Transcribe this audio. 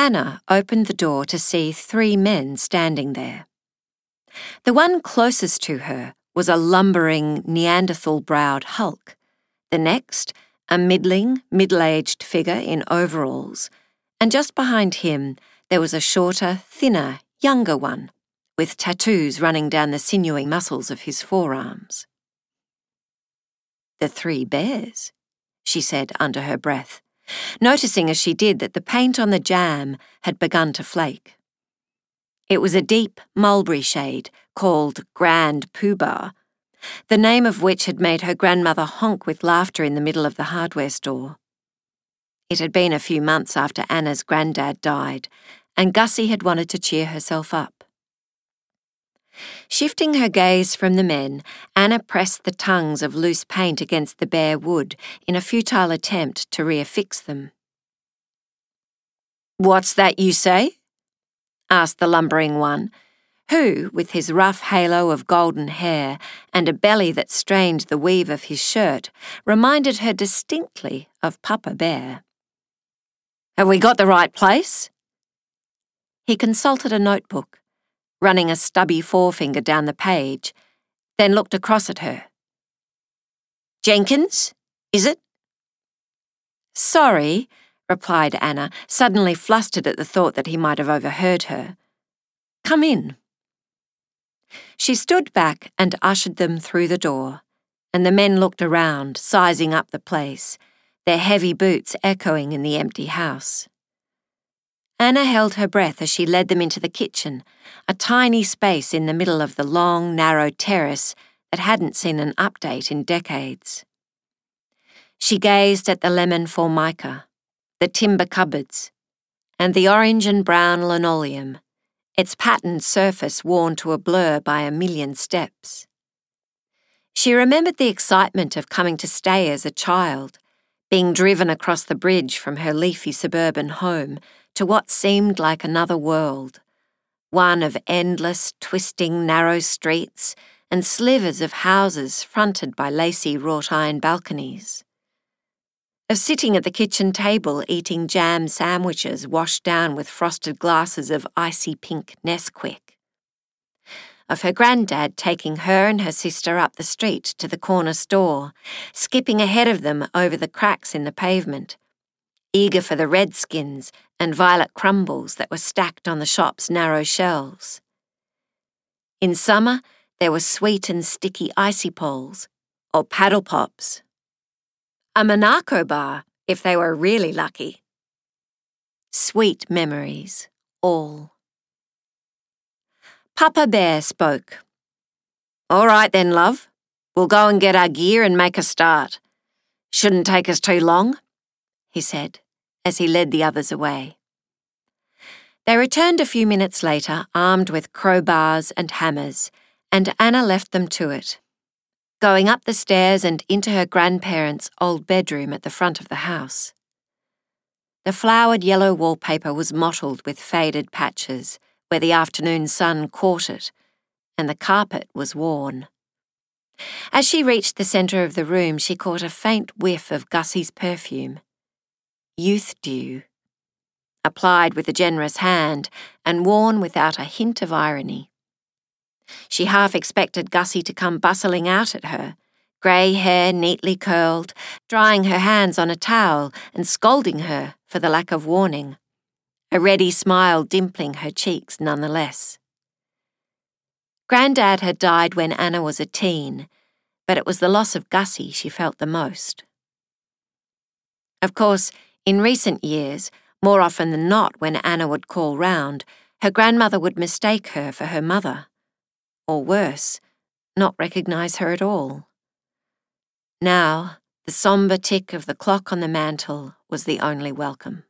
Anna opened the door to see three men standing there. The one closest to her was a lumbering Neanderthal browed hulk. The next, a middling, middle aged figure in overalls. And just behind him, there was a shorter, thinner, younger one, with tattoos running down the sinewy muscles of his forearms. The three bears, she said under her breath, noticing as she did that the paint on the jamb had begun to flake. It was a deep mulberry shade called Grand Poobah, the name of which had made her grandmother honk with laughter in the middle of the hardware store. It had been a few months after Anna's granddad died, and Gussie had wanted to cheer herself up. Shifting her gaze from the men, Anna pressed the tongues of loose paint against the bare wood in a futile attempt to reaffix them. What's that you say? asked the lumbering one, who, with his rough halo of golden hair and a belly that strained the weave of his shirt, reminded her distinctly of Papa Bear. Have we got the right place? He consulted a notebook, running a stubby forefinger down the page, then looked across at her. Jenkins, is it? Sorry, replied Anna, suddenly flustered at the thought that he might have overheard her. Come in. She stood back and ushered them through the door, and the men looked around, sizing up the place, their heavy boots echoing in the empty house. Anna held her breath as she led them into the kitchen, a tiny space in the middle of the long, narrow terrace that hadn't seen an update in decades. She gazed at the lemon formica, the timber cupboards, and the orange and brown linoleum, its patterned surface worn to a blur by a million steps. She remembered the excitement of coming to stay as a child, being driven across the bridge from her leafy suburban home to what seemed like another world, one of endless, twisting, narrow streets and slivers of houses fronted by lacy wrought iron balconies of sitting at the kitchen table eating jam sandwiches washed down with frosted glasses of icy pink Nesquik. Of her granddad taking her and her sister up the street to the corner store, skipping ahead of them over the cracks in the pavement, eager for the redskins and violet crumbles that were stacked on the shop's narrow shelves. In summer, there were sweet and sticky icy poles, or paddle pops, a Monaco bar, if they were really lucky. Sweet memories, all. Papa Bear spoke. All right then, love. We'll go and get our gear and make a start. Shouldn't take us too long, he said, as he led the others away. They returned a few minutes later, armed with crowbars and hammers, and Anna left them to it going up the stairs and into her grandparents' old bedroom at the front of the house. The flowered yellow wallpaper was mottled with faded patches where the afternoon sun caught it, and the carpet was worn. As she reached the centre of the room, she caught a faint whiff of Gussie's perfume. Youth dew. Applied with a generous hand and worn without a hint of irony. She half expected Gussie to come bustling out at her, grey hair neatly curled, drying her hands on a towel and scolding her for the lack of warning, a ready smile dimpling her cheeks nonetheless. Grandad had died when Anna was a teen, but it was the loss of Gussie she felt the most. Of course, in recent years, more often than not when Anna would call round, her grandmother would mistake her for her mother or worse, not recognise her at all. Now, the sombre tick of the clock on the mantel was the only welcome.